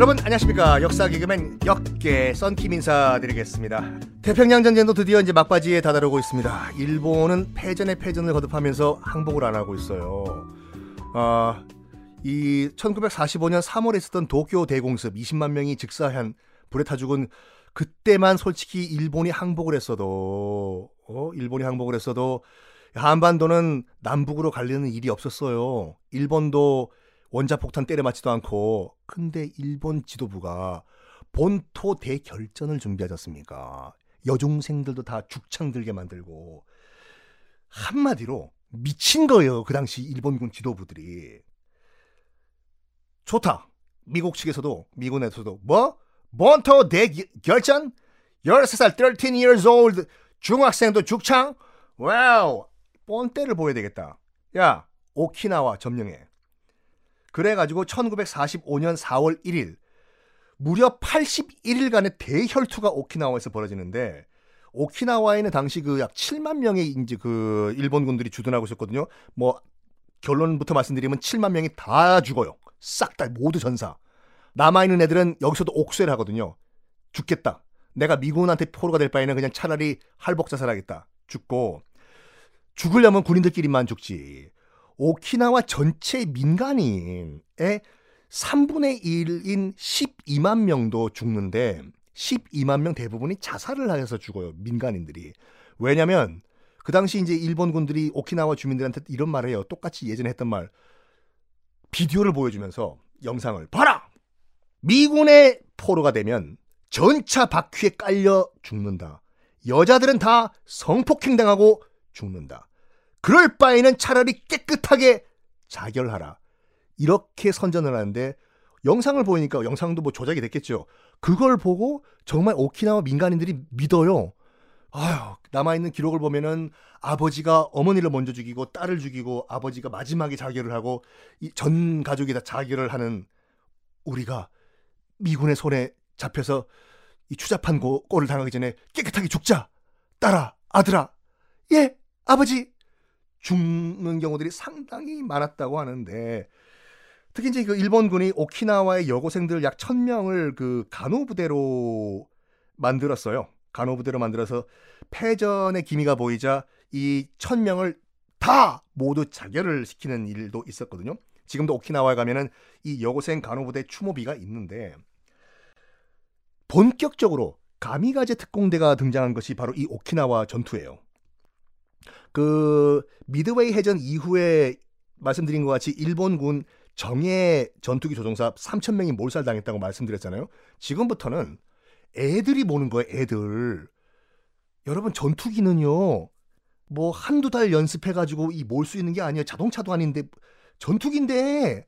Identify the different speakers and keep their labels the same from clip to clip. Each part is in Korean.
Speaker 1: 여러분 안녕하십니까. 역사 개그맨 역계 썬킴 인사드리겠습니다. 태평양 전쟁도 드디어 이제 막바지에 다다르고 있습니다. 일본은 패전에 패전을 거듭하면서 항복을 안 하고 있어요. 아, 이 1945년 3월에 있었던 도쿄 대공습 20만 명이 즉사한 불에 타 죽은 그때만 솔직히 일본이 항복을 했어도 어? 일본이 항복을 했어도 한반도는 남북으로 갈리는 일이 없었어요 일본도 원자폭탄 때려 맞지도 않고 근데 일본 지도부가 본토 대결전을 준비하지 않습니까? 여중생들도 다 죽창 들게 만들고 한마디로 미친 거예요. 그 당시 일본군 지도부들이. 좋다. 미국 측에서도 미군에서도 뭐? 본토 대결전? 13살 13 years old 중학생도 죽창? Wow. 뻔때를 보여야 되겠다. 야, 오키나와 점령해. 그래가지고 1945년 4월 1일 무려 81일간의 대혈투가 오키나와에서 벌어지는데 오키나와에는 당시 그 약 7만 명의 이제 그 일본군들이 주둔하고 있었거든요. 뭐 결론부터 말씀드리면 7만 명이 다 죽어요. 싹 다 모두 전사. 남아 있는 애들은 여기서도 옥쇄를 하거든요. 죽겠다. 내가 미군한테 포로가 될 바에는 그냥 차라리 할복 자살하겠다. 죽고 죽으려면 군인들끼리만 죽지. 오키나와 전체 민간인의 3분의 1인 12만 명도 죽는데 12만 명 대부분이 자살을 하여서 죽어요. 민간인들이. 왜냐면 그 당시 이제 일본군들이 오키나와 주민들한테 이런 말을 해요. 똑같이 예전에 했던 말. 비디오를 보여주면서 영상을 봐라. 미군의 포로가 되면 전차 바퀴에 깔려 죽는다. 여자들은 다 성폭행 당하고 죽는다. 그럴 바에는 차라리 깨끗하게 자결하라. 이렇게 선전을 하는데 영상을 보니까 영상도 뭐 조작이 됐겠죠. 그걸 보고 정말 오키나와 민간인들이 믿어요. 아휴, 남아있는 기록을 보면은 아버지가 어머니를 먼저 죽이고 딸을 죽이고 아버지가 마지막에 자결을 하고 이전 가족이 다 자결을 하는 우리가 미군의 손에 잡혀서 이 추잡한 고, 꼴을 당하기 전에 깨끗하게 죽자. 딸아, 아들아. 예, 아버지. 죽는 경우들이 상당히 많았다고 하는데 특히 이제 그 일본군이 오키나와의 여고생들 약 1000명을 그 간호부대로 만들었어요. 간호부대로 만들어서 패전의 기미가 보이자 이 1000명을 다 모두 자결을 시키는 일도 있었거든요. 지금도 오키나와에 가면은 이 여고생 간호부대 추모비가 있는데 본격적으로 가미가제 특공대가 등장한 것이 바로 이 오키나와 전투예요. 그 미드웨이 해전 이후에 말씀드린 것 같이 일본군 정예 전투기 조종사 3천 명이 몰살당했다고 말씀드렸잖아요. 지금부터는 애들이 모는 거예요. 애들. 여러분 전투기는요. 뭐 한두 달 연습해 가지고 이 몰 수 있는 게 아니에요. 자동차도 아닌데 전투기인데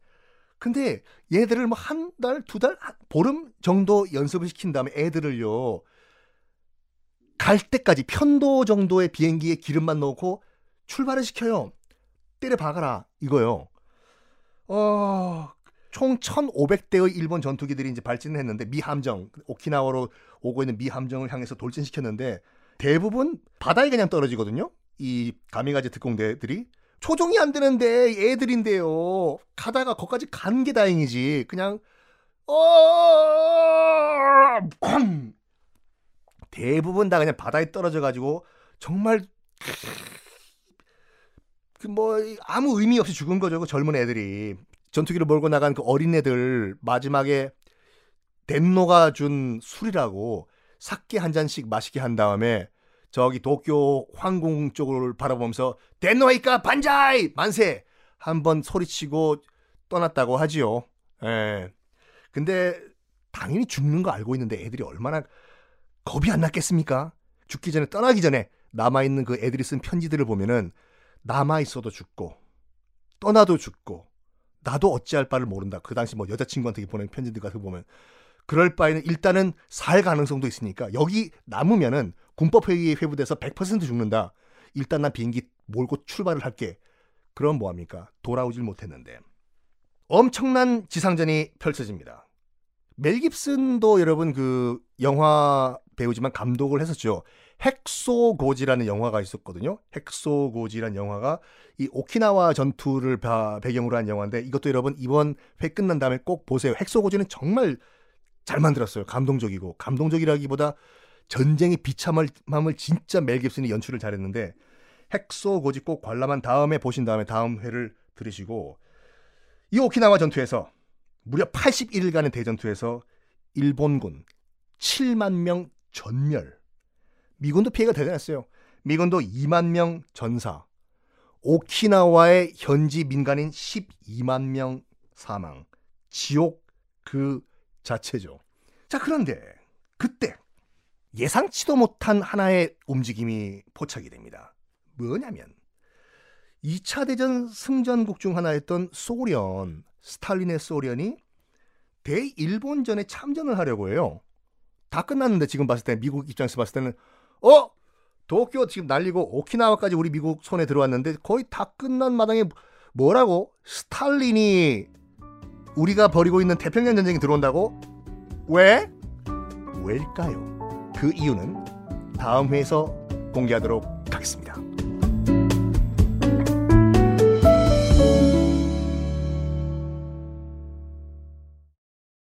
Speaker 1: 근데 얘들을 뭐 한 달, 두 달, 보름 정도 연습을 시킨 다음에 애들을요. 갈 때까지 편도 정도의 비행기에 기름만 넣고 출발을 시켜요. 때려 박아라 이거요. 어, 총 1,500대의 일본 전투기들이 이제 발진을 했는데 미 함정 오키나와로 오고 있는 미 함정을 향해서 돌진시켰는데 대부분 바다에 그냥 떨어지거든요. 이 가미가제 특공대들이 초종이 안 되는데 애들인데요. 가다가 거기까지 간 게 다행이지. 그냥 어 쾅! 대부분 다 그냥 바다에 떨어져 가지고 정말 그뭐 아무 의미 없이 죽은 거죠. 그 젊은 애들이 전투기를 몰고 나간 그 어린 애들 마지막에 덴노가 준 술이라고 사케 한 잔씩 마시게 한 다음에 저기 도쿄 황궁 쪽을 바라보면서 덴노이까 반자이 만세 한번 소리치고 떠났다고 하지요. 예. 근데 당연히 죽는 거 알고 있는데 애들이 얼마나 겁이 안 났겠습니까? 죽기 전에 떠나기 전에 남아 있는 그 애들이 쓴 편지들을 보면은 남아 있어도 죽고 떠나도 죽고 나도 어찌할 바를 모른다. 그 당시 뭐 여자친구한테 보낸 편지들 같은 거 보면 그럴 바에는 일단은 살 가능성도 있으니까 여기 남으면은 군법회의에 회부돼서 100% 죽는다. 일단 난 비행기 몰고 출발을 할게. 그럼 뭐합니까? 돌아오질 못했는데. 엄청난 지상전이 펼쳐집니다. 멜 깁슨도 여러분 그 영화 배우지만 감독을 했었죠. 핵소고지라는 영화가 있었거든요. 핵소고지라는 영화가 이 오키나와 전투를 배경으로 한 영화인데 이것도 여러분 이번 회 끝난 다음에 꼭 보세요. 핵소고지는 정말 잘 만들었어요. 감동적이고 감동적이라기보다 전쟁의 비참함을 진짜 멜 깁슨이 연출을 잘했는데 핵소고지 꼭 관람한 다음에 보신 다음에 다음 회를 들으시고 이 오키나와 전투에서 무려 81일간의 대전투에서 일본군 7만 명 전멸. 미군도 피해가 대단했어요. 미군도 2만 명 전사. 오키나와의 현지 민간인 12만 명 사망. 지옥 그 자체죠. 자, 그런데 그때 예상치도 못한 하나의 움직임이 포착이 됩니다. 뭐냐면 2차 대전 승전국 중 하나였던 소련, 스탈린의 소련이 대일본전에 참전을 하려고 해요. 다 끝났는데 지금 봤을 때 미국 입장에서 봤을 때는 어 도쿄 지금 날리고 오키나와까지 우리 미국 손에 들어왔는데 거의 다 끝난 마당에 뭐라고 스탈린이 우리가 벌이고 있는 태평양 전쟁이 들어온다고 왜 왜일까요? 그 이유는 다음 회에서 공개하도록 하겠습니다.